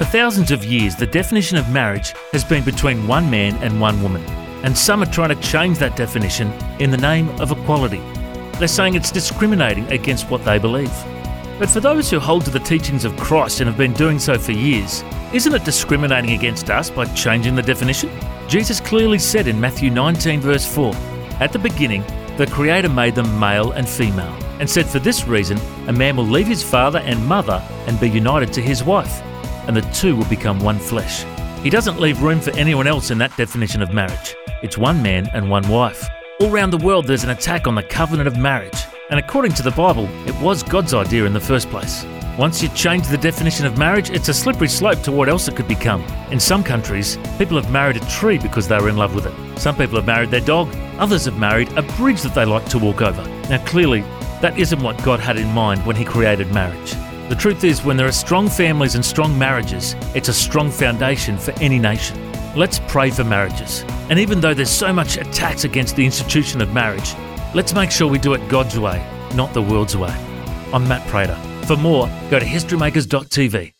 For thousands of years, the definition of marriage has been between one man and one woman, and some are trying to change that definition in the name of equality. They're saying it's discriminating against what they believe. But for those who hold to the teachings of Christ and have been doing so for years, isn't it discriminating against us by changing the definition? Jesus clearly said in Matthew 19, verse 4, At the beginning, the Creator made them male and female, and said, For this reason, a man will leave his father and mother and be united to his wife, and the two will become one flesh. He doesn't leave room for anyone else in that definition of marriage. It's one man and one wife. All around the world, there's an attack on the covenant of marriage, and according to the Bible, it was God's idea in the first place. Once you change the definition of marriage, it's a slippery slope to what else it could become. In some countries, people have married a tree because they were in love with it. Some people have married their dog, others have married a bridge that they like to walk over. Now, clearly, that isn't what God had in mind when He created marriage. The truth is, when there are strong families and strong marriages, it's a strong foundation for any nation. Let's pray for marriages. And even though there's so much attacks against the institution of marriage, let's make sure we do it God's way, not the world's way. I'm Matt Prater. For more, go to historymakers.tv.